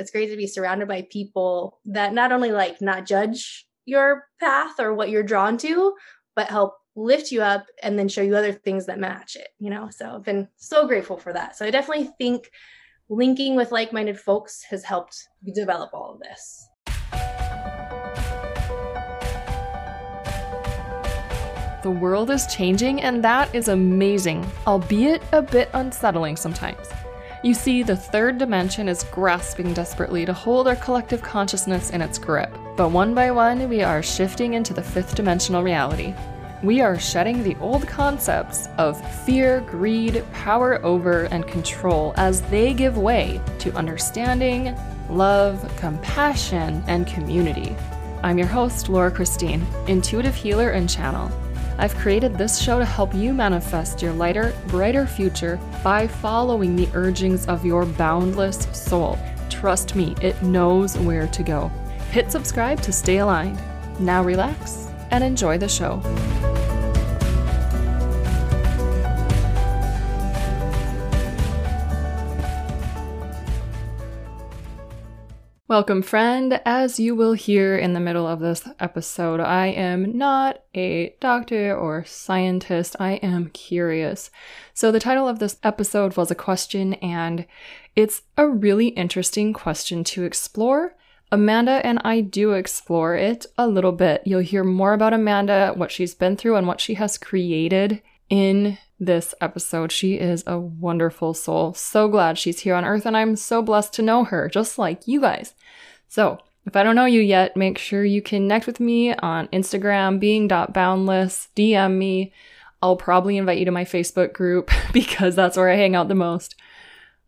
it's great to be surrounded by people that not only like not judge your path or what you're drawn to, but help lift you up and then show you other things that match it, you know? So I've been so grateful for that. So I definitely think linking with like minded folks has helped develop all of this. The world is changing, and that is amazing, albeit a bit unsettling sometimes. You see, the third dimension is grasping desperately to hold our collective consciousness in its grip. But one by one, we are shifting into the fifth dimensional reality. We are shedding the old concepts of fear, greed, power over, and control as they give way to understanding, love, compassion, and community. I'm your host, Laura Christine, intuitive healer and channel. I've created this show to help you manifest your lighter, brighter future by following the urgings of your boundless soul. Trust me, it knows where to go. Hit subscribe to stay aligned. Now relax and enjoy the show. Welcome, friend. As you will hear in the middle of this episode, I am not a doctor or scientist. I am curious. So, the title of this episode was a question, and it's a really interesting question to explore. Amanda and I do explore it a little bit. You'll hear more about Amanda, what she's been through, and what she has created in this episode. She is a wonderful soul. So glad she's here on earth, and I'm so blessed to know her, just like you guys. So, if I don't know you yet, make sure you connect with me on Instagram, being.boundless, DM me. I'll probably invite you to my Facebook group because that's where I hang out the most.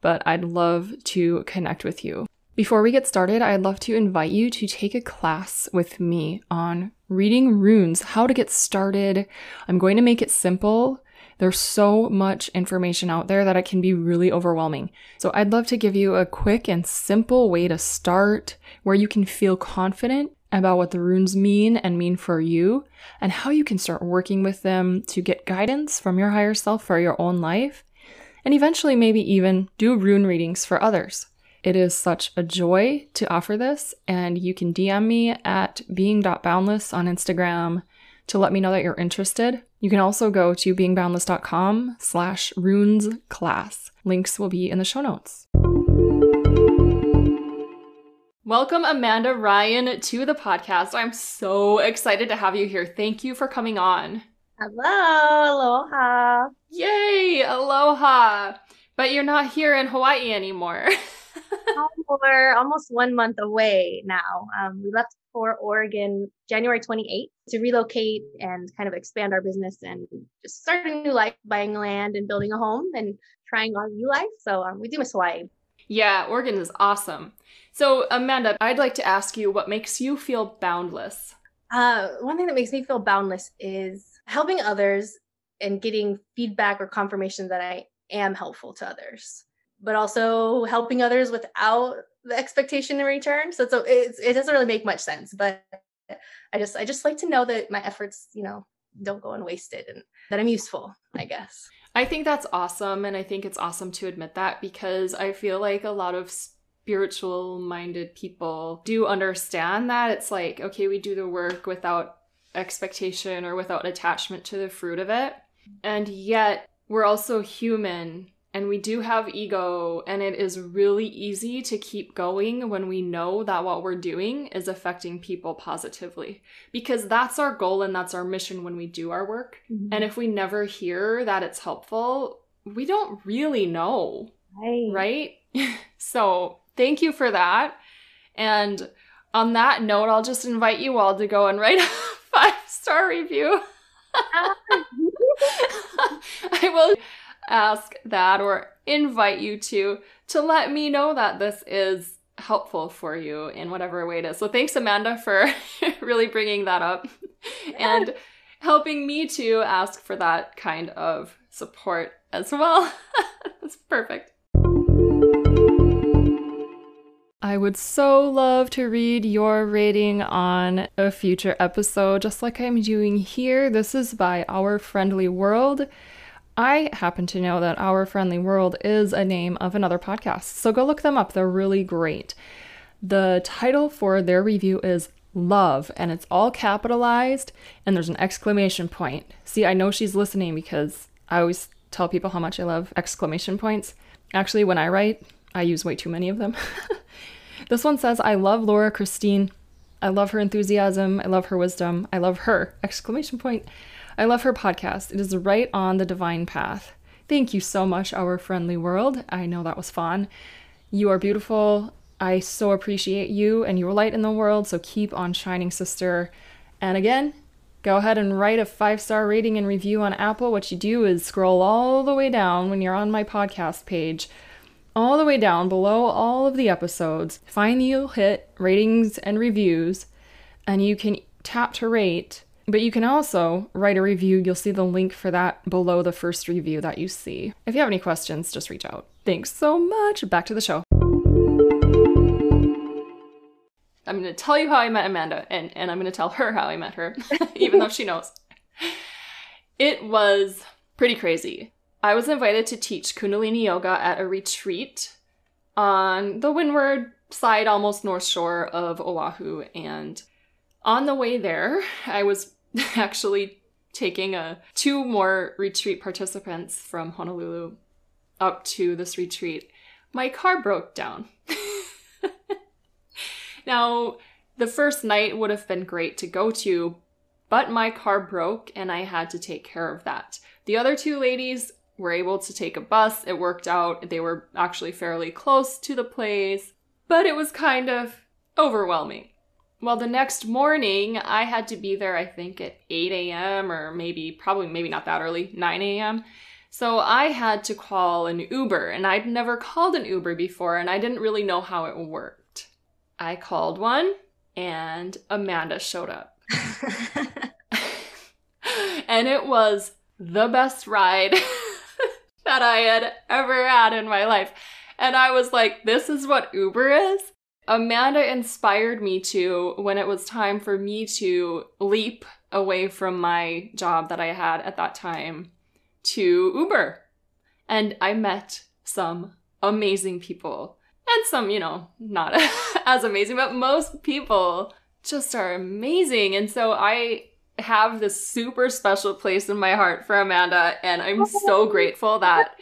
But I'd love to connect with you. Before we get started, I'd love to invite you to take a class with me on reading runes, how to get started. I'm going to make it simple there's so much information out there that it can be really overwhelming. So I'd love to give you a quick and simple way to start where you can feel confident about what the runes mean and mean for you and how you can start working with them to get guidance from your higher self for your own life and eventually maybe even do rune readings for others. It is such a joy to offer this, and you can DM me at being.boundless on Instagram to let me know that you're interested. You can also go to beingboundless.com slash runes class. Links will be in the show notes. Welcome, Amanda Ryan, to the podcast. I'm so excited to have you here. Thank you for coming on. Hello, aloha. Yay, aloha. But you're not here in Hawaii anymore. We're almost one month away now. Um, we left for Oregon January 28th to relocate and kind of expand our business and just start a new life, buying land and building a home and trying our new life. So um, we do miss Hawaii. Yeah, Oregon is awesome. So, Amanda, I'd like to ask you what makes you feel boundless? Uh, one thing that makes me feel boundless is helping others and getting feedback or confirmation that I am helpful to others, but also helping others without the expectation in return. So it's, it's it doesn't really make much sense, but I just I just like to know that my efforts, you know, don't go unwasted and that I'm useful, I guess. I think that's awesome and I think it's awesome to admit that because I feel like a lot of spiritual minded people do understand that it's like okay, we do the work without expectation or without attachment to the fruit of it. And yet we're also human and we do have ego and it is really easy to keep going when we know that what we're doing is affecting people positively. Because that's our goal and that's our mission when we do our work. Mm-hmm. and if we never hear that it's helpful we don't really know. Right, right? so thank you for that. And on that note i'll just invite you all to go and write a five star review I will ask that or invite you to to let me know that this is helpful for you in whatever way it is. So thanks Amanda for really bringing that up and helping me to ask for that kind of support as well. That's perfect. I would so love to read your rating on a future episode, just like I'm doing here. This is by Our Friendly World. I happen to know that Our Friendly World is a name of another podcast, so go look them up. They're really great. The title for their review is Love, and it's all capitalized, and there's an exclamation point. See, I know she's listening because I always tell people how much I love exclamation points. Actually, when I write, I use way too many of them. this one says, I love Laura Christine. I love her enthusiasm. I love her wisdom. I love her! Exclamation point. I love her podcast. It is right on the divine path. Thank you so much, our friendly world. I know that was fun. You are beautiful. I so appreciate you and your light in the world. So keep on shining, sister. And again, go ahead and write a five star rating and review on Apple. What you do is scroll all the way down when you're on my podcast page, all the way down below all of the episodes. Find you'll hit ratings and reviews, and you can tap to rate. But you can also write a review. You'll see the link for that below the first review that you see. If you have any questions, just reach out. Thanks so much. Back to the show. I'm going to tell you how I met Amanda, and, and I'm going to tell her how I met her, even though she knows. It was pretty crazy. I was invited to teach Kundalini Yoga at a retreat on the windward side, almost north shore of Oahu. And on the way there, I was actually taking a two more retreat participants from Honolulu up to this retreat. My car broke down. Now, the first night would have been great to go to, but my car broke and I had to take care of that. The other two ladies were able to take a bus. It worked out. They were actually fairly close to the place, but it was kind of overwhelming. Well, the next morning, I had to be there, I think, at 8 a.m. or maybe, probably, maybe not that early, 9 a.m. So I had to call an Uber, and I'd never called an Uber before, and I didn't really know how it worked. I called one and Amanda showed up. and it was the best ride that I had ever had in my life. And I was like, this is what Uber is? Amanda inspired me to when it was time for me to leap away from my job that I had at that time to Uber. And I met some amazing people and some, you know, not as amazing, but most people just are amazing. And so I have this super special place in my heart for Amanda, and I'm so grateful that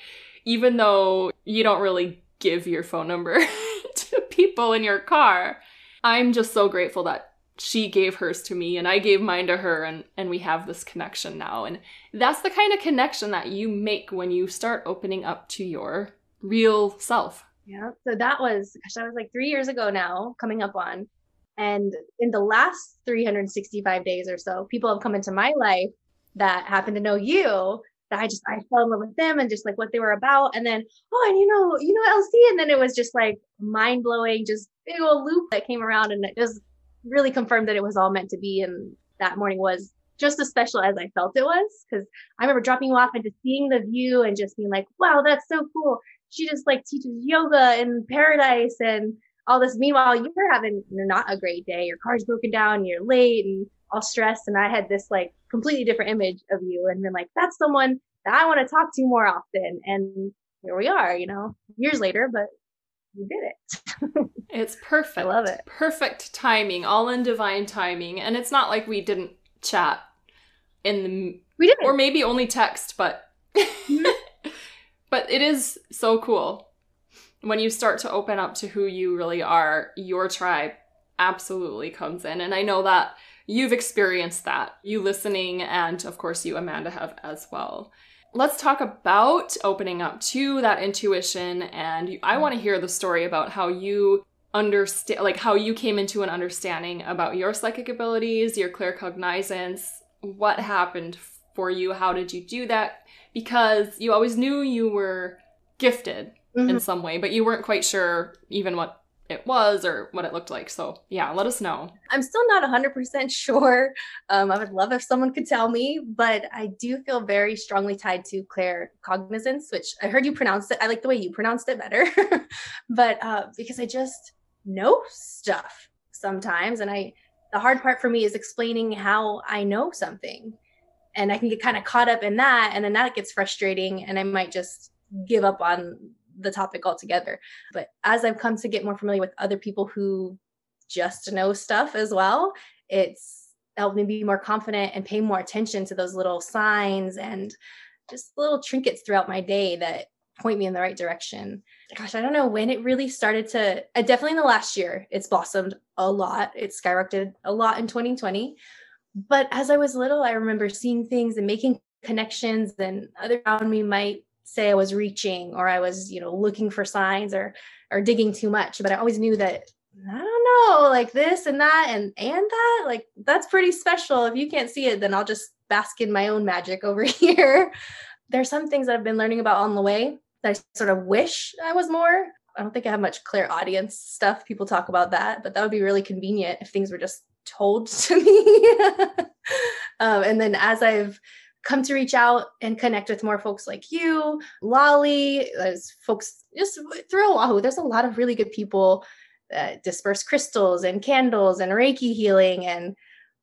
even though you don't really give your phone number to people in your car, I'm just so grateful that she gave hers to me and I gave mine to her and and we have this connection now and that's the kind of connection that you make when you start opening up to your real self yeah. So that was, gosh, that was like three years ago now, coming up on. And in the last 365 days or so, people have come into my life that happen to know you that I just, I fell in love with them and just like what they were about. And then, oh, and you know, you know, LC. And then it was just like mind blowing, just big old loop that came around and it just really confirmed that it was all meant to be. And that morning was just as special as I felt it was. Cause I remember dropping you off and just seeing the view and just being like, wow, that's so cool she just like teaches yoga in paradise and all this. Meanwhile, you're having not a great day. Your car's broken down, you're late and all stressed. And I had this like completely different image of you and been like, that's someone that I want to talk to more often. And here we are, you know, years later, but you did it. it's perfect. I love it. Perfect timing, all in divine timing. And it's not like we didn't chat in the we did or maybe only text, but mm-hmm. But it is so cool. When you start to open up to who you really are, your tribe absolutely comes in. And I know that you've experienced that, you listening, and of course, you, Amanda, have as well. Let's talk about opening up to that intuition. And I want to hear the story about how you understand, like how you came into an understanding about your psychic abilities, your claircognizance, what happened for you, how did you do that? because you always knew you were gifted mm-hmm. in some way, but you weren't quite sure even what it was or what it looked like. So, yeah, let us know. I'm still not 100% sure. Um, I would love if someone could tell me, but I do feel very strongly tied to Claire Cognizance, which I heard you pronounce it. I like the way you pronounced it better, but uh, because I just know stuff sometimes. And I, the hard part for me is explaining how I know something and I can get kind of caught up in that. And then that gets frustrating. And I might just give up on the topic altogether. But as I've come to get more familiar with other people who just know stuff as well, it's helped me be more confident and pay more attention to those little signs and just little trinkets throughout my day that point me in the right direction. Gosh, I don't know when it really started to, uh, definitely in the last year, it's blossomed a lot. It skyrocketed a lot in 2020. But as I was little, I remember seeing things and making connections, and other around me might say I was reaching or I was, you know, looking for signs or or digging too much. But I always knew that I don't know, like this and that and and that, like that's pretty special. If you can't see it, then I'll just bask in my own magic over here. There's some things that I've been learning about on the way that I sort of wish I was more. I don't think I have much clairaudience stuff. People talk about that, but that would be really convenient if things were just told to me. um, and then as I've come to reach out and connect with more folks like you, Lolly, there's folks just through Oahu, there's a lot of really good people that disperse crystals and candles and Reiki healing and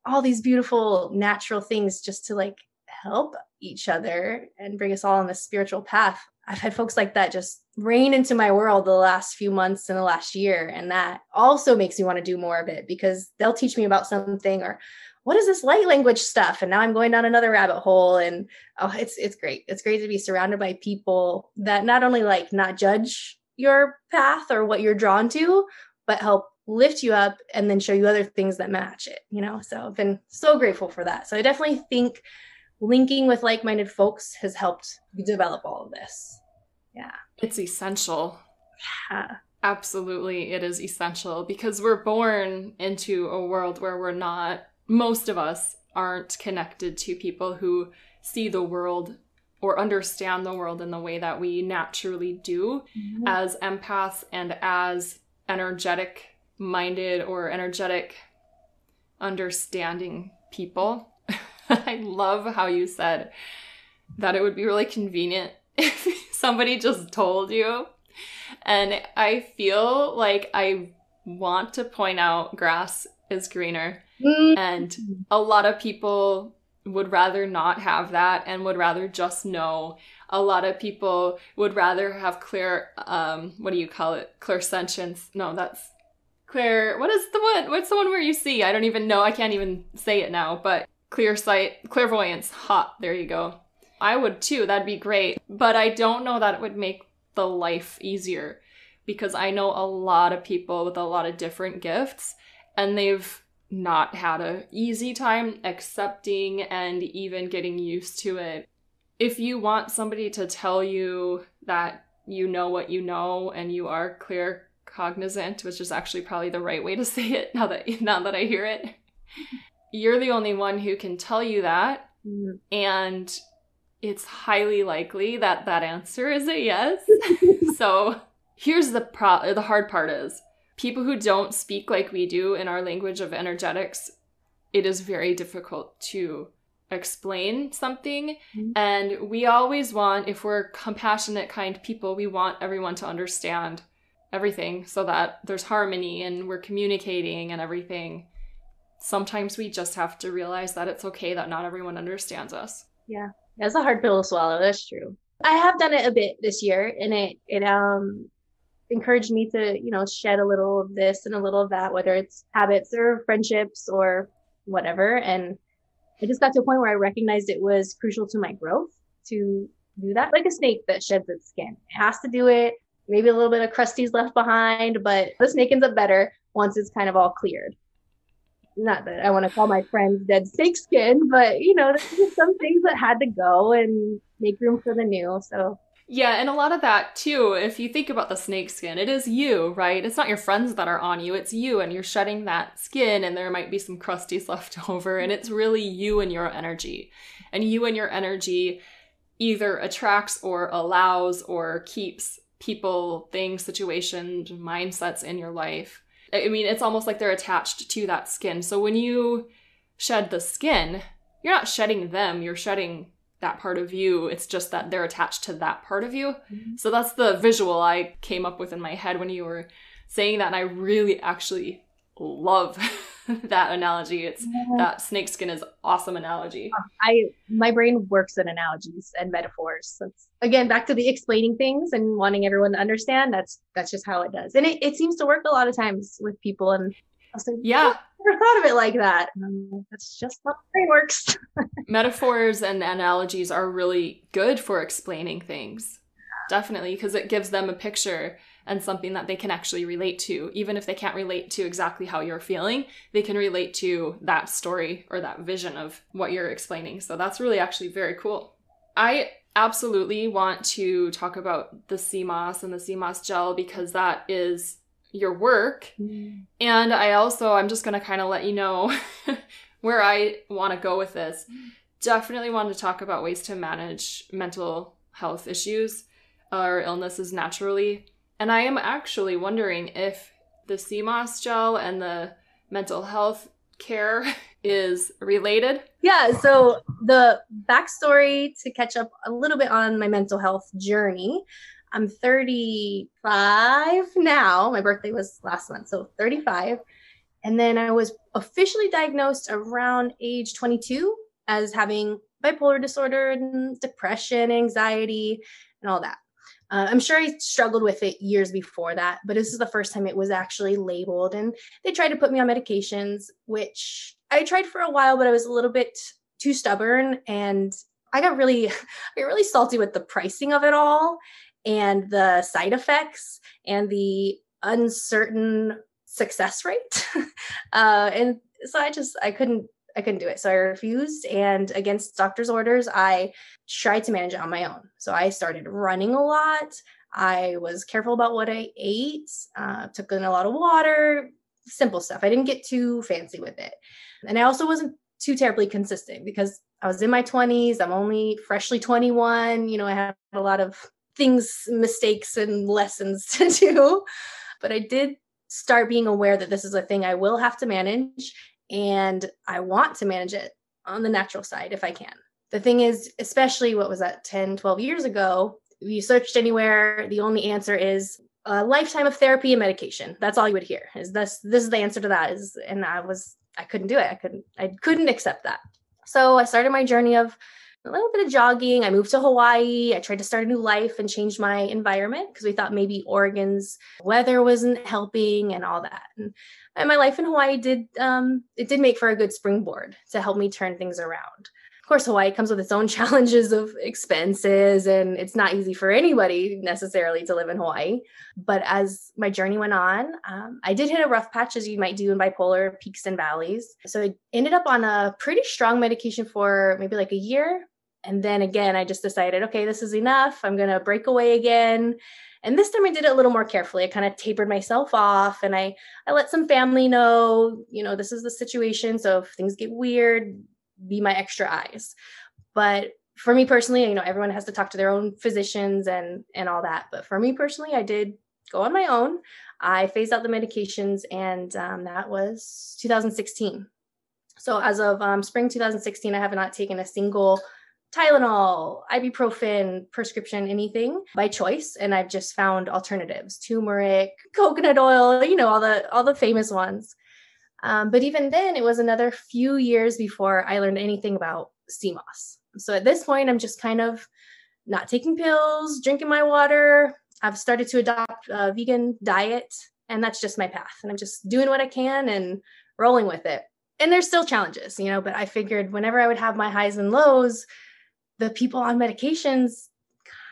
all these beautiful natural things just to like help each other and bring us all on this spiritual path. I've had folks like that just rain into my world the last few months and the last year. And that also makes me want to do more of it because they'll teach me about something or what is this light language stuff? And now I'm going down another rabbit hole. And oh, it's it's great. It's great to be surrounded by people that not only like not judge your path or what you're drawn to, but help lift you up and then show you other things that match it, you know? So I've been so grateful for that. So I definitely think linking with like-minded folks has helped develop all of this. Yeah. It's essential. Yeah. Absolutely, it is essential because we're born into a world where we're not, most of us aren't connected to people who see the world or understand the world in the way that we naturally do mm-hmm. as empaths and as energetic minded or energetic understanding people. I love how you said that it would be really convenient if somebody just told you. And I feel like I want to point out grass is greener. Mm. And a lot of people would rather not have that and would rather just know. A lot of people would rather have clear, um, what do you call it? Clairsentience. No, that's clear. What is the one? What's the one where you see? I don't even know. I can't even say it now, but clear sight, clairvoyance. Hot. There you go. I would too. That'd be great. But I don't know that it would make the life easier because I know a lot of people with a lot of different gifts and they've not had a easy time accepting and even getting used to it. If you want somebody to tell you that you know what you know and you are clear cognizant, which is actually probably the right way to say it now that now that I hear it. You're the only one who can tell you that. Mm-hmm. And it's highly likely that that answer is a yes. so, here's the pro the hard part is people who don't speak like we do in our language of energetics, it is very difficult to explain something. Mm-hmm. And we always want, if we're compassionate, kind people, we want everyone to understand everything so that there's harmony and we're communicating and everything. Sometimes we just have to realize that it's okay that not everyone understands us. Yeah. That's a hard pill to swallow. That's true. I have done it a bit this year and it it um encouraged me to, you know, shed a little of this and a little of that, whether it's habits or friendships or whatever. And I just got to a point where I recognized it was crucial to my growth to do that. Like a snake that sheds its skin. It has to do it. Maybe a little bit of crusty's left behind, but the snake ends up better once it's kind of all cleared. Not that I want to call my friends dead snake skin, but you know, there's just some things that had to go and make room for the new. So yeah, and a lot of that too, if you think about the snake skin, it is you, right? It's not your friends that are on you, it's you, and you're shedding that skin, and there might be some crusties left over, and it's really you and your energy. And you and your energy either attracts or allows or keeps people, things, situations, mindsets in your life. I mean, it's almost like they're attached to that skin. So when you shed the skin, you're not shedding them, you're shedding that part of you. It's just that they're attached to that part of you. Mm-hmm. So that's the visual I came up with in my head when you were saying that. And I really actually love that analogy. It's that snakeskin is awesome analogy. I my brain works in analogies and metaphors. That's again back to the explaining things and wanting everyone to understand. That's that's just how it does, and it, it seems to work a lot of times with people. And like, yeah, never thought of it like that. Like, that's just how the brain works. Metaphors and analogies are really good for explaining things. Definitely, because it gives them a picture and something that they can actually relate to. Even if they can't relate to exactly how you're feeling, they can relate to that story or that vision of what you're explaining. So that's really actually very cool. I absolutely want to talk about the moss and the moss gel because that is your work. Mm. And I also, I'm just going to kind of let you know where I want to go with this. Definitely want to talk about ways to manage mental health issues or illnesses naturally. And I am actually wondering if the moss gel and the mental health care is related. Yeah, so the backstory to catch up a little bit on my mental health journey. I'm 35 now. My birthday was last month, so 35. And then I was officially diagnosed around age 22 as having bipolar disorder and depression, anxiety, and all that. Uh, I'm sure I struggled with it years before that, but this is the first time it was actually labeled. And they tried to put me on medications, which I tried for a while, but I was a little bit too stubborn. And I got really, I got really salty with the pricing of it all and the side effects and the uncertain success rate. uh, and so I just, I couldn't I couldn't do it. So I refused. And against doctor's orders, I tried to manage it on my own. So I started running a lot. I was careful about what I ate, uh, took in a lot of water, simple stuff. I didn't get too fancy with it. And I also wasn't too terribly consistent because I was in my 20s. I'm only freshly 21. You know, I had a lot of things, mistakes, and lessons to do. But I did start being aware that this is a thing I will have to manage and I want to manage it on the natural side if I can. The thing is, especially what was that 10, 12 years ago, if you searched anywhere, the only answer is a lifetime of therapy and medication. That's all you would hear. Is this this is the answer to that is and I was I couldn't do it. I couldn't I couldn't accept that. So I started my journey of a little bit of jogging. I moved to Hawaii. I tried to start a new life and change my environment because we thought maybe Oregon's weather wasn't helping and all that. And, and my life in Hawaii did um, it did make for a good springboard to help me turn things around. Course, Hawaii comes with its own challenges of expenses, and it's not easy for anybody necessarily to live in Hawaii. But as my journey went on, um, I did hit a rough patch, as you might do in bipolar peaks and valleys. So I ended up on a pretty strong medication for maybe like a year, and then again, I just decided, okay, this is enough. I'm going to break away again. And this time I did it a little more carefully. I kind of tapered myself off and I I let some family know, you know, this is the situation. So if things get weird, be my extra eyes. But for me personally, you know, everyone has to talk to their own physicians and and all that. But for me personally, I did go on my own. I phased out the medications, and um, that was 2016. So as of um, spring 2016, I have not taken a single Tylenol, ibuprofen, prescription, anything by choice. And I've just found alternatives, turmeric, coconut oil, you know, all the all the famous ones. Um, but even then, it was another few years before I learned anything about moss. So at this point, I'm just kind of not taking pills, drinking my water. I've started to adopt a vegan diet, and that's just my path. And I'm just doing what I can and rolling with it. And there's still challenges, you know, but I figured whenever I would have my highs and lows, the people on medications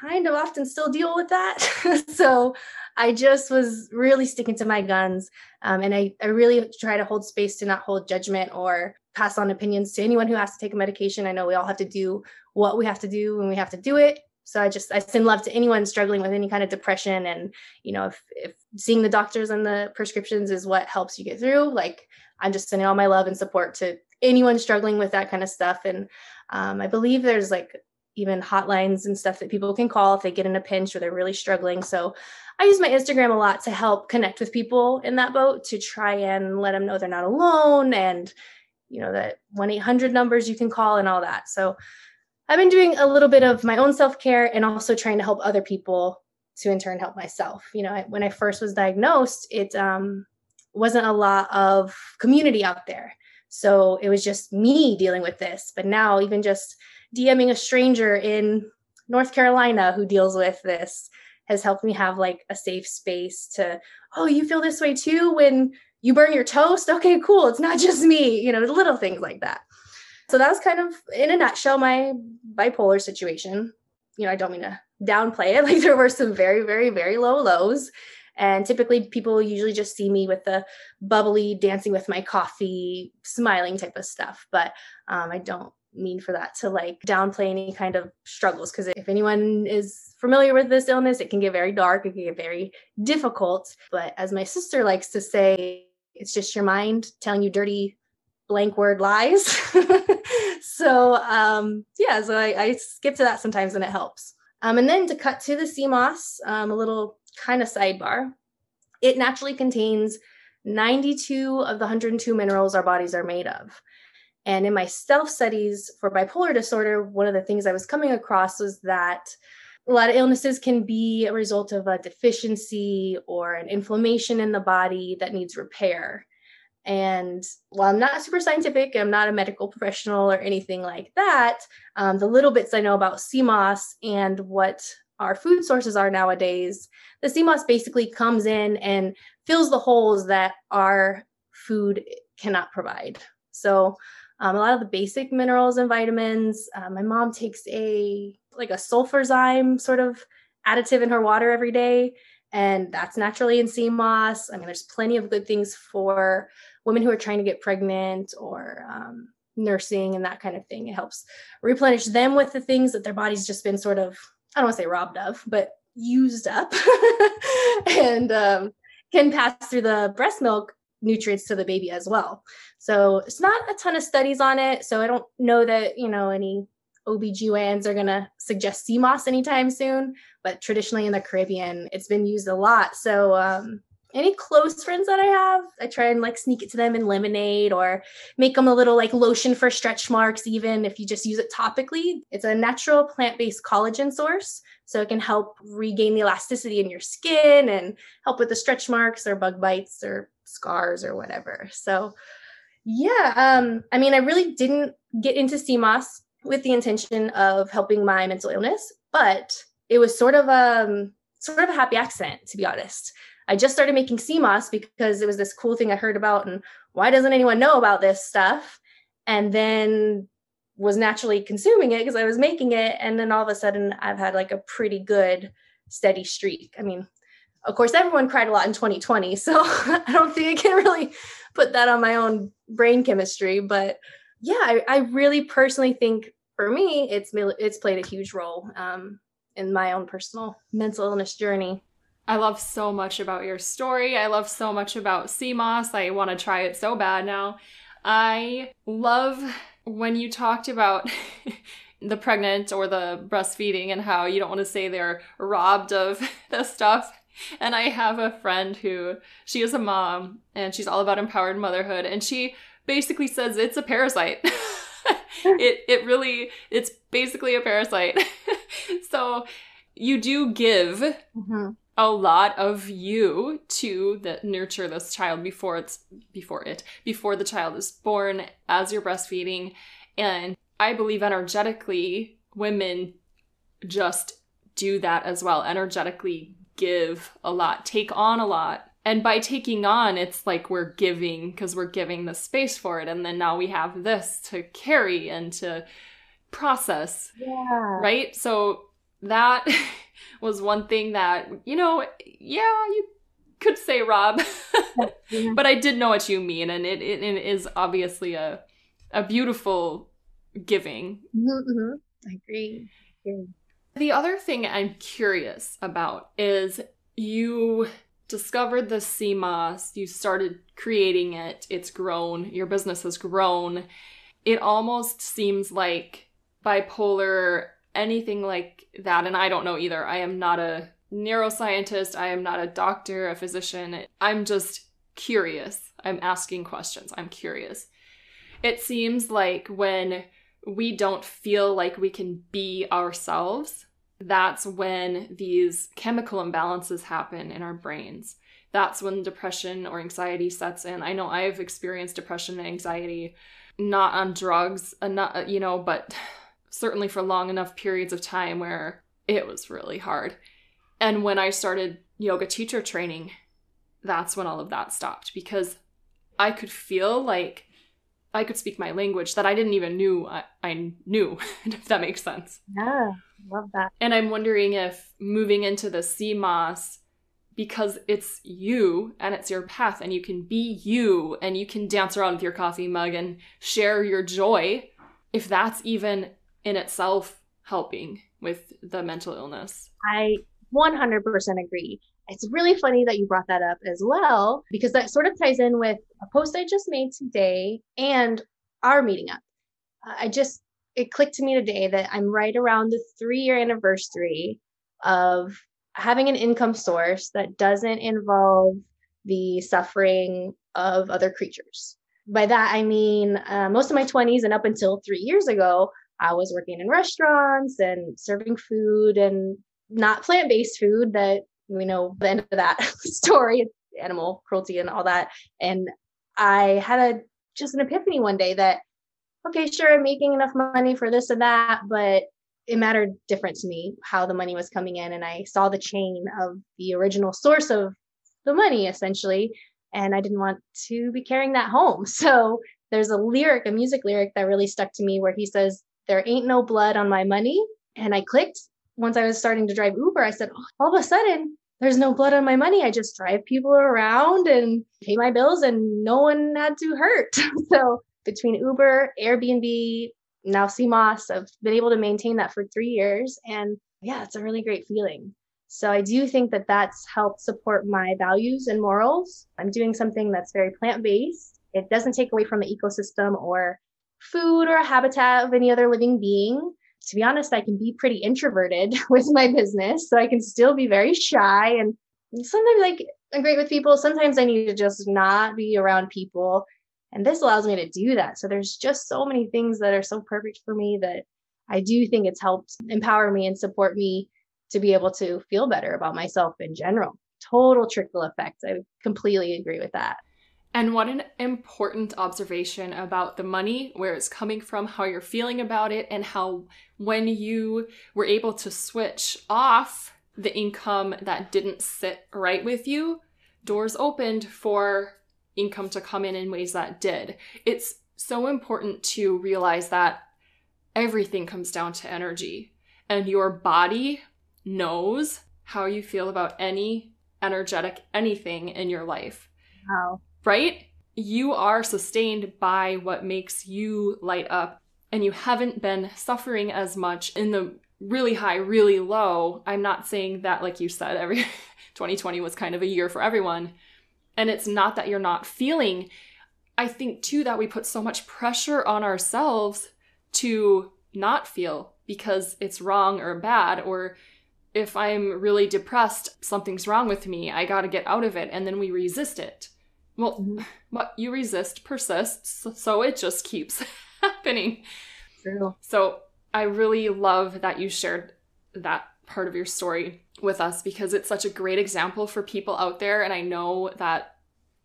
kind of often still deal with that. so I just was really sticking to my guns. Um, and I, I really try to hold space to not hold judgment or pass on opinions to anyone who has to take a medication. I know we all have to do what we have to do when we have to do it. So I just I send love to anyone struggling with any kind of depression. And you know, if if seeing the doctors and the prescriptions is what helps you get through, like I'm just sending all my love and support to anyone struggling with that kind of stuff. And um, I believe there's like even hotlines and stuff that people can call if they get in a pinch or they're really struggling. So I use my Instagram a lot to help connect with people in that boat to try and let them know they're not alone and you know that 1-800 numbers you can call and all that. So I've been doing a little bit of my own self-care and also trying to help other people to in turn help myself. You know, when I first was diagnosed, it um wasn't a lot of community out there. So it was just me dealing with this. But now, even just DMing a stranger in North Carolina who deals with this has helped me have like a safe space to, oh, you feel this way too when you burn your toast? Okay, cool. It's not just me, you know, little things like that. So that was kind of, in a nutshell, my bipolar situation. You know, I don't mean to downplay it. Like there were some very, very, very low lows. And typically people usually just see me with the bubbly, dancing with my coffee, smiling type of stuff. But um, I don't mean for that to like downplay any kind of struggles. Because if anyone is familiar with this illness, it can get very dark, it can get very difficult. But as my sister likes to say, it's just your mind telling you dirty blank word lies. so um, yeah, so I, I, skip to that sometimes and it helps. Um, and then to cut to the moss, um, a little kind of sidebar. It naturally contains 92 of the 102 minerals our bodies are made of. And in my self studies for bipolar disorder, one of the things I was coming across was that a lot of illnesses can be a result of a deficiency or an inflammation in the body that needs repair. And while I'm not super scientific, I'm not a medical professional or anything like that, um, the little bits I know about moss and what our food sources are nowadays, the moss basically comes in and fills the holes that our food cannot provide. So, um, a lot of the basic minerals and vitamins. Uh, my mom takes a like a sulfurzyme sort of additive in her water every day, and that's naturally in sea moss. I mean, there's plenty of good things for women who are trying to get pregnant or um, nursing and that kind of thing. It helps replenish them with the things that their body's just been sort of, I don't want to say robbed of, but used up and um, can pass through the breast milk nutrients to the baby as well. So it's not a ton of studies on it. So I don't know that, you know, any OBGYNs are going to suggest sea moss anytime soon, but traditionally in the Caribbean, it's been used a lot. So um, any close friends that I have, I try and like sneak it to them in lemonade or make them a little like lotion for stretch marks, even if you just use it topically. It's a natural plant based collagen source. So it can help regain the elasticity in your skin and help with the stretch marks or bug bites or scars or whatever. So yeah, um, I mean, I really didn't get into sea moss with the intention of helping my mental illness, but it was sort of um sort of a happy accident, to be honest. I just started making sea moss because it was this cool thing I heard about, and why doesn't anyone know about this stuff? And then was naturally consuming it because I was making it, and then all of a sudden I've had like a pretty good steady streak. I mean, of course, everyone cried a lot in 2020, so I don't think I can really put that on my own brain chemistry. But yeah, I, I really personally think for me, it's it's played a huge role um, in my own personal mental illness journey. I love so much about your story. I love so much about moss. I want to try it so bad now. I love when you talked about the pregnant or the breastfeeding and how you don't want to say they're robbed of the stuff. And I have a friend who she is a mom and she's all about empowered motherhood and she basically says it's a parasite. it it really it's basically a parasite. so you do give mm-hmm a lot of you to the, nurture this child before it's before it before the child is born as you're breastfeeding and i believe energetically women just do that as well energetically give a lot take on a lot and by taking on it's like we're giving because we're giving the space for it and then now we have this to carry and to process yeah right so that was one thing that, you know, yeah, you could say rob, but I did know what you mean. And it, it, it is obviously a, a beautiful giving. Mm-hmm, mm-hmm. I agree. The other thing I'm curious about is you discovered the moss, you started creating it, it's grown, your business has grown. It almost seems like bipolar anything like that. And I don't know either. I am not a neuroscientist, I am not a doctor, a physician. I'm just curious. I'm asking questions. I'm curious. It seems like when we don't feel like we can be ourselves, that's when these chemical imbalances happen in our brains. that's when depression or anxiety sets in. I know I've experienced depression and anxiety not on drugs, uh, uh, you know, but certainly for long enough periods of time where it was really hard. And when I started yoga teacher training, that's when all of that stopped because I could feel like I could speak my language that I didn't even knew I, I knew, if that makes sense. Yeah, love that. And I'm wondering if moving into the sea moss, because it's you and it's your path and you can be you and you can dance around with your coffee mug and share your joy, if that's even in itself helping with the mental illness. I 100% agree. It's really funny that you brought that up as well, because that sort of ties in with a post I just made today and our meeting up. I just, it clicked to me today that I'm right around the three year anniversary of having an income source that doesn't involve the suffering of other creatures. By that, I mean, uh, most of my 20s and up until three years ago, I was working in restaurants and serving food and not plant based food that we know the end of that story, animal cruelty and all that. And I had a just an epiphany one day that, okay, sure, I'm making enough money for this and that, but it mattered different to me how the money was coming in. And I saw the chain of the original source of the money essentially. And I didn't want to be carrying that home. So there's a lyric, a music lyric that really stuck to me where he says, There ain't no blood on my money. And I clicked once I was starting to drive Uber, I said, oh, all of a sudden, there's no blood on my money. I just drive people around and pay my bills, and no one had to hurt. so between Uber, Airbnb, now sea moss, I've been able to maintain that for three years. And yeah, it's a really great feeling. So I do think that that's helped support my values and morals. I'm doing something that's very plant based. It doesn't take away from the ecosystem or food or habitat of any other living being to be honest, I can be pretty introverted with my business. So I can still be very shy and sometimes like I'm great with people. Sometimes I need to just not be around people. And this allows me to do that. So there's just so many things that are so perfect for me that I do think it's helped empower me and support me to be able to feel better about myself in general. Total trickle effect. I completely agree with that. And what an important observation about the money, where it's coming from, how you're feeling about it, and how when you were able to switch off the income that didn't sit right with you, doors opened for income to come in in ways that did. It's so important to realize that everything comes down to energy, and your body knows how you feel about any energetic anything in your life. Wow right? You are sustained by what makes you light up, and you haven't been suffering as much in the really high, really low. I'm not saying that, like you said, every 2020 was kind of a year for everyone. And it's not that you're not feeling. I think too that we put so much pressure on ourselves to not feel because it's wrong or bad or if I'm really depressed, something's wrong with me. I got to get out of it. And then we resist it. Well, mm-hmm. what you resist persists, so it just keeps happening. True. So I really love that you shared that part of your story with us because it's such a great example for people out there. And I know that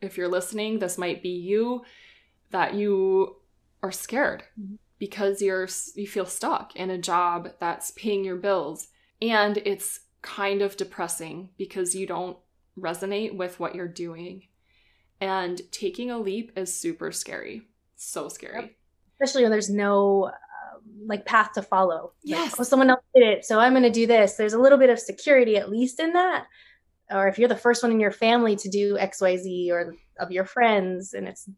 if you're listening, this might be you, that you are scared mm-hmm. because you're you feel stuck in a job that's paying your bills and it's kind of depressing because you don't resonate with what you're doing and taking a leap is super scary. So scary. Especially when there's no um, like path to follow. Yes. Like, oh, someone else did it, so I'm going to do this. There's a little bit of security, at least in that. Or if you're the first one in your family to do X, Y, Z, or of your friends, and it's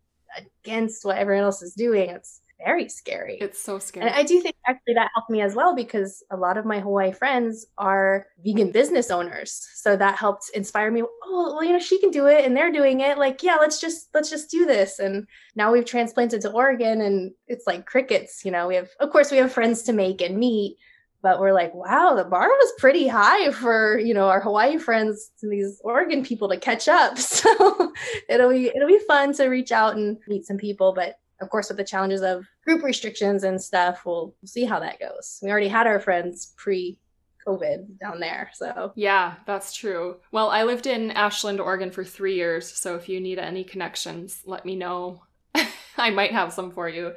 against what everyone else is doing, it's very scary. It's so scary. And I do think actually that helped me as well because a lot of my Hawaii friends are vegan business owners. So that helped inspire me. Oh, well, you know, she can do it and they're doing it. Like, yeah, let's just let's just do this. And now we've transplanted to Oregon and it's like crickets, you know. We have of course we have friends to make and meet, but we're like, wow, the bar was pretty high for, you know, our Hawaii friends and these Oregon people to catch up. So it'll be it'll be fun to reach out and meet some people, but of course, with the challenges of group restrictions and stuff, we'll see how that goes. We already had our friends pre COVID down there. So, yeah, that's true. Well, I lived in Ashland, Oregon for three years. So, if you need any connections, let me know. I might have some for you.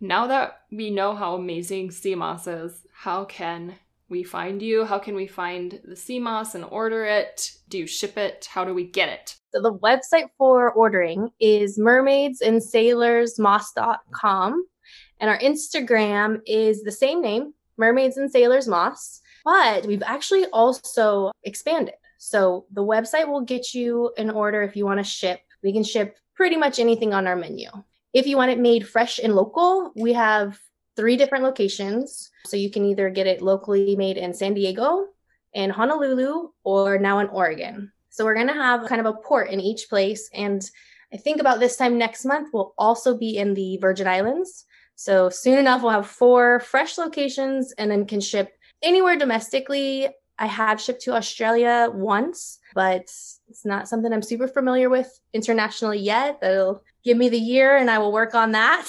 Now that we know how amazing sea moss is, how can we find you? How can we find the sea moss and order it? Do you ship it? How do we get it? So the website for ordering is mermaidsandSailorsMoss.com. And our Instagram is the same name, Mermaids and Sailors Moss. But we've actually also expanded. So the website will get you an order if you want to ship. We can ship pretty much anything on our menu. If you want it made fresh and local, we have three different locations. So you can either get it locally made in San Diego, in Honolulu, or now in Oregon. So we're going to have kind of a port in each place. And I think about this time next month, we'll also be in the Virgin Islands. So soon enough, we'll have four fresh locations and then can ship anywhere domestically. I have shipped to Australia once, but it's not something I'm super familiar with internationally yet. That'll give me the year and I will work on that.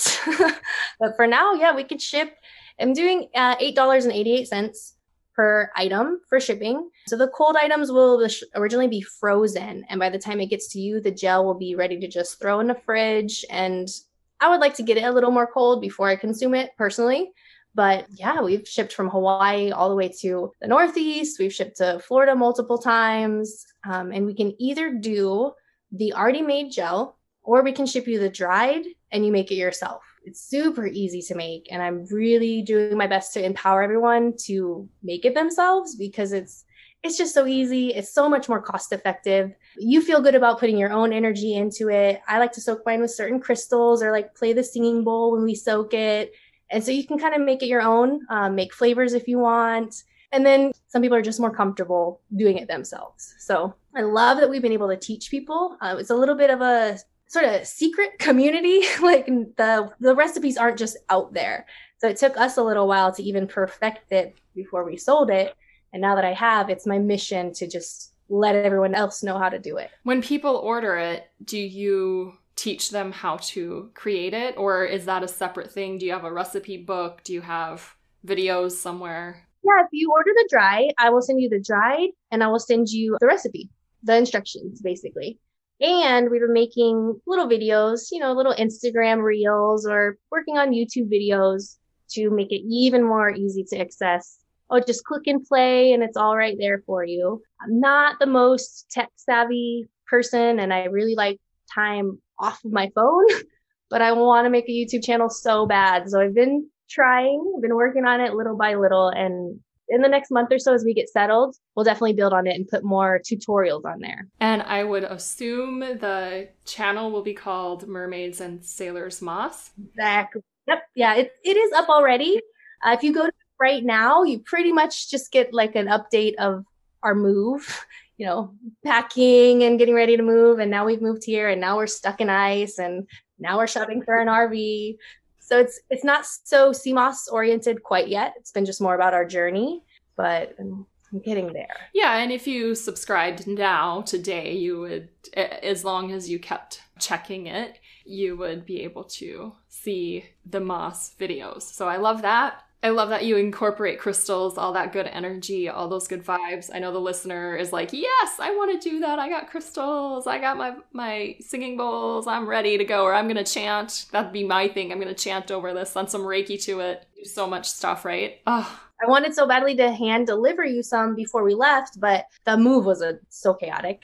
but for now, yeah, we could ship. I'm doing uh, $8.88 per item for shipping. So the cold items will originally be frozen. And by the time it gets to you, the gel will be ready to just throw in the fridge. And I would like to get it a little more cold before I consume it personally. But yeah, we've shipped from Hawaii all the way to the Northeast. We've shipped to Florida multiple times. Um, and we can either do the already made gel or we can ship you the dried and you make it yourself. It's super easy to make. And I'm really doing my best to empower everyone to make it themselves because it's it's just so easy. It's so much more cost effective. You feel good about putting your own energy into it. I like to soak mine with certain crystals or like play the singing bowl when we soak it. And so you can kind of make it your own, um, make flavors if you want. And then some people are just more comfortable doing it themselves. So I love that we've been able to teach people. Uh, it's a little bit of a sort of secret community. like the the recipes aren't just out there. So it took us a little while to even perfect it before we sold it. And now that I have, it's my mission to just let everyone else know how to do it. When people order it, do you teach them how to create it or is that a separate thing? Do you have a recipe book? Do you have videos somewhere? Yeah, if you order the dry, I will send you the dried and I will send you the recipe, the instructions basically. And we were making little videos, you know, little Instagram reels or working on YouTube videos to make it even more easy to access. Oh, just click and play and it's all right there for you. I'm not the most tech savvy person and I really like time off of my phone, but I want to make a YouTube channel so bad. So I've been trying, I've been working on it little by little. And in the next month or so, as we get settled, we'll definitely build on it and put more tutorials on there. And I would assume the channel will be called Mermaids and Sailors Moss. Exactly. Yep. Yeah, it, it is up already. Uh, if you go to right now, you pretty much just get like an update of our move you know, packing and getting ready to move. And now we've moved here and now we're stuck in ice and now we're shopping for an RV. So it's it's not so moss oriented quite yet. It's been just more about our journey, but I'm getting there. Yeah, and if you subscribed now today, you would as long as you kept checking it, you would be able to see the moss videos. So I love that. I love that you incorporate crystals, all that good energy, all those good vibes. I know the listener is like, "Yes, I want to do that. I got crystals. I got my my singing bowls. I'm ready to go." Or I'm going to chant. That'd be my thing. I'm going to chant over this, send some reiki to it. Do so much stuff, right? Oh. I wanted so badly to hand deliver you some before we left, but the move was a, so chaotic.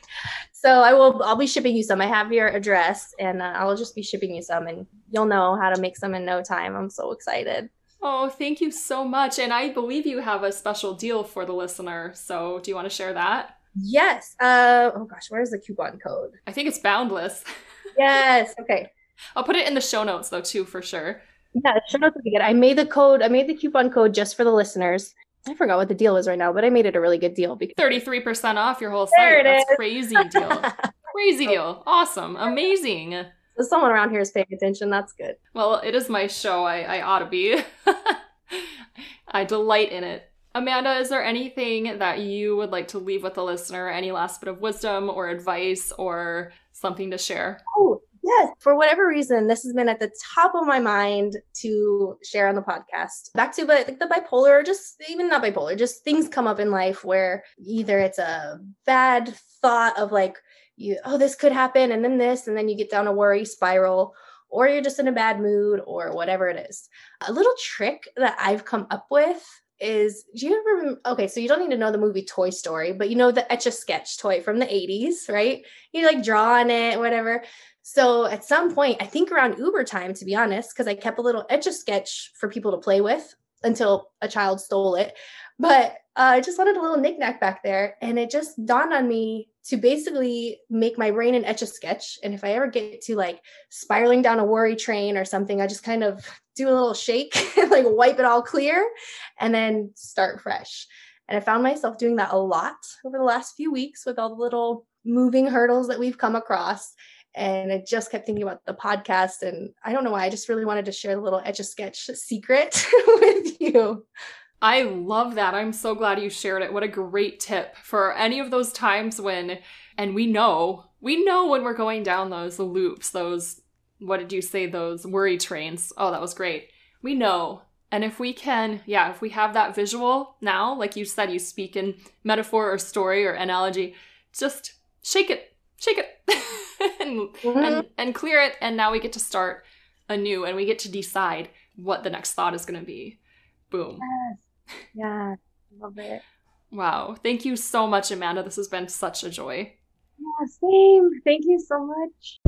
So I will I'll be shipping you some. I have your address and uh, I'll just be shipping you some and you'll know how to make some in no time. I'm so excited. Oh, thank you so much. And I believe you have a special deal for the listener. So do you want to share that? Yes. Uh, oh gosh, where's the coupon code? I think it's boundless. yes. Okay. I'll put it in the show notes though too for sure. Yeah, show notes would be good. I made the code. I made the coupon code just for the listeners. I forgot what the deal is right now, but I made it a really good deal because thirty-three percent off your whole site. That's is. crazy deal. crazy deal. Awesome. Amazing. So someone around here is paying attention. That's good. Well, it is my show. I, I ought to be. I delight in it. Amanda, is there anything that you would like to leave with the listener? Any last bit of wisdom or advice or something to share? Oh, Yes, for whatever reason, this has been at the top of my mind to share on the podcast. Back to but like the bipolar, or just even not bipolar, just things come up in life where either it's a bad thought of like, you, oh, this could happen, and then this, and then you get down a worry spiral, or you're just in a bad mood, or whatever it is. A little trick that I've come up with is do you ever okay so you don't need to know the movie toy story but you know the etch a sketch toy from the 80s right? You like draw on it whatever. So at some point i think around uber time to be honest because i kept a little etch a sketch for people to play with until a child stole it. But uh, i just wanted a little knickknack back there and it just dawned on me to basically make my brain an etch a sketch and if i ever get to like spiraling down a worry train or something i just kind of do a little shake like wipe it all clear and then start fresh. And I found myself doing that a lot over the last few weeks with all the little moving hurdles that we've come across. And I just kept thinking about the podcast. And I don't know why, I just really wanted to share the little Etch a Sketch secret with you. I love that. I'm so glad you shared it. What a great tip for any of those times when, and we know, we know when we're going down those loops, those what did you say those worry trains. Oh that was great. We know. And if we can yeah if we have that visual now like you said you speak in metaphor or story or analogy just shake it shake it and, mm-hmm. and and clear it. And now we get to start anew and we get to decide what the next thought is going to be. Boom. Yes yeah love it wow thank you so much amanda this has been such a joy yeah same thank you so much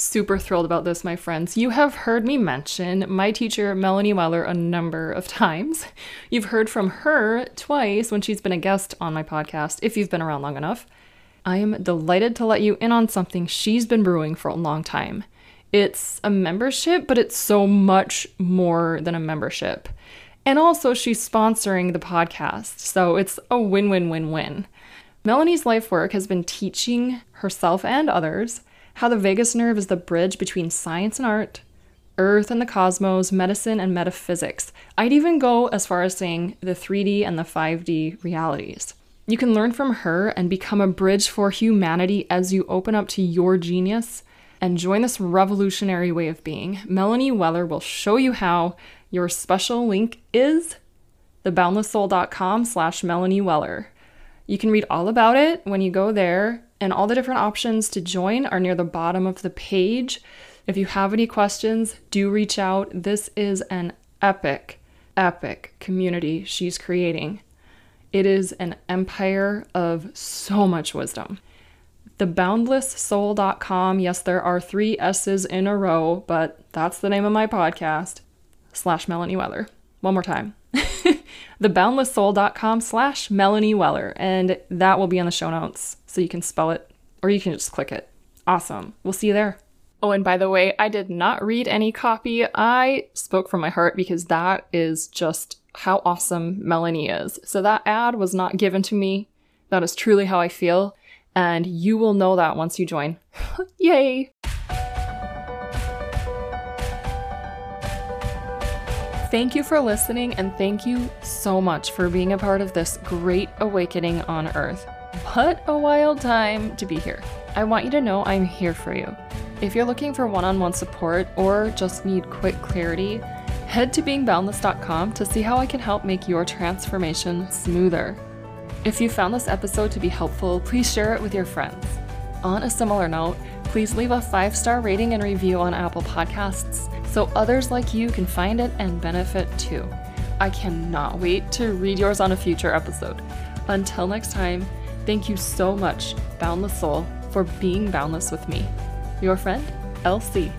Super thrilled about this, my friends. You have heard me mention my teacher, Melanie Weller, a number of times. You've heard from her twice when she's been a guest on my podcast, if you've been around long enough. I am delighted to let you in on something she's been brewing for a long time. It's a membership, but it's so much more than a membership. And also, she's sponsoring the podcast, so it's a win win win win. Melanie's life work has been teaching herself and others how the vagus nerve is the bridge between science and art, earth and the cosmos, medicine and metaphysics. I'd even go as far as saying the 3D and the 5D realities. You can learn from her and become a bridge for humanity as you open up to your genius and join this revolutionary way of being. Melanie Weller will show you how. Your special link is theboundlesssoul.com slash Melanie Weller. You can read all about it when you go there and all the different options to join are near the bottom of the page. If you have any questions, do reach out. This is an epic, epic community she's creating. It is an empire of so much wisdom. Theboundlesssoul.com. Yes, there are three S's in a row, but that's the name of my podcast, slash Melanie Weller. One more time. theboundlesssoul.com slash Melanie Weller, and that will be in the show notes so you can spell it or you can just click it. Awesome. We'll see you there. Oh, and by the way, I did not read any copy. I spoke from my heart because that is just how awesome Melanie is. So that ad was not given to me. That is truly how I feel. And you will know that once you join. Yay! Thank you for listening, and thank you so much for being a part of this great awakening on Earth. What a wild time to be here. I want you to know I'm here for you. If you're looking for one on one support or just need quick clarity, head to beingboundless.com to see how I can help make your transformation smoother. If you found this episode to be helpful, please share it with your friends. On a similar note, please leave a five star rating and review on Apple Podcasts so others like you can find it and benefit too. I cannot wait to read yours on a future episode. Until next time, thank you so much, Boundless Soul, for being boundless with me. Your friend, LC.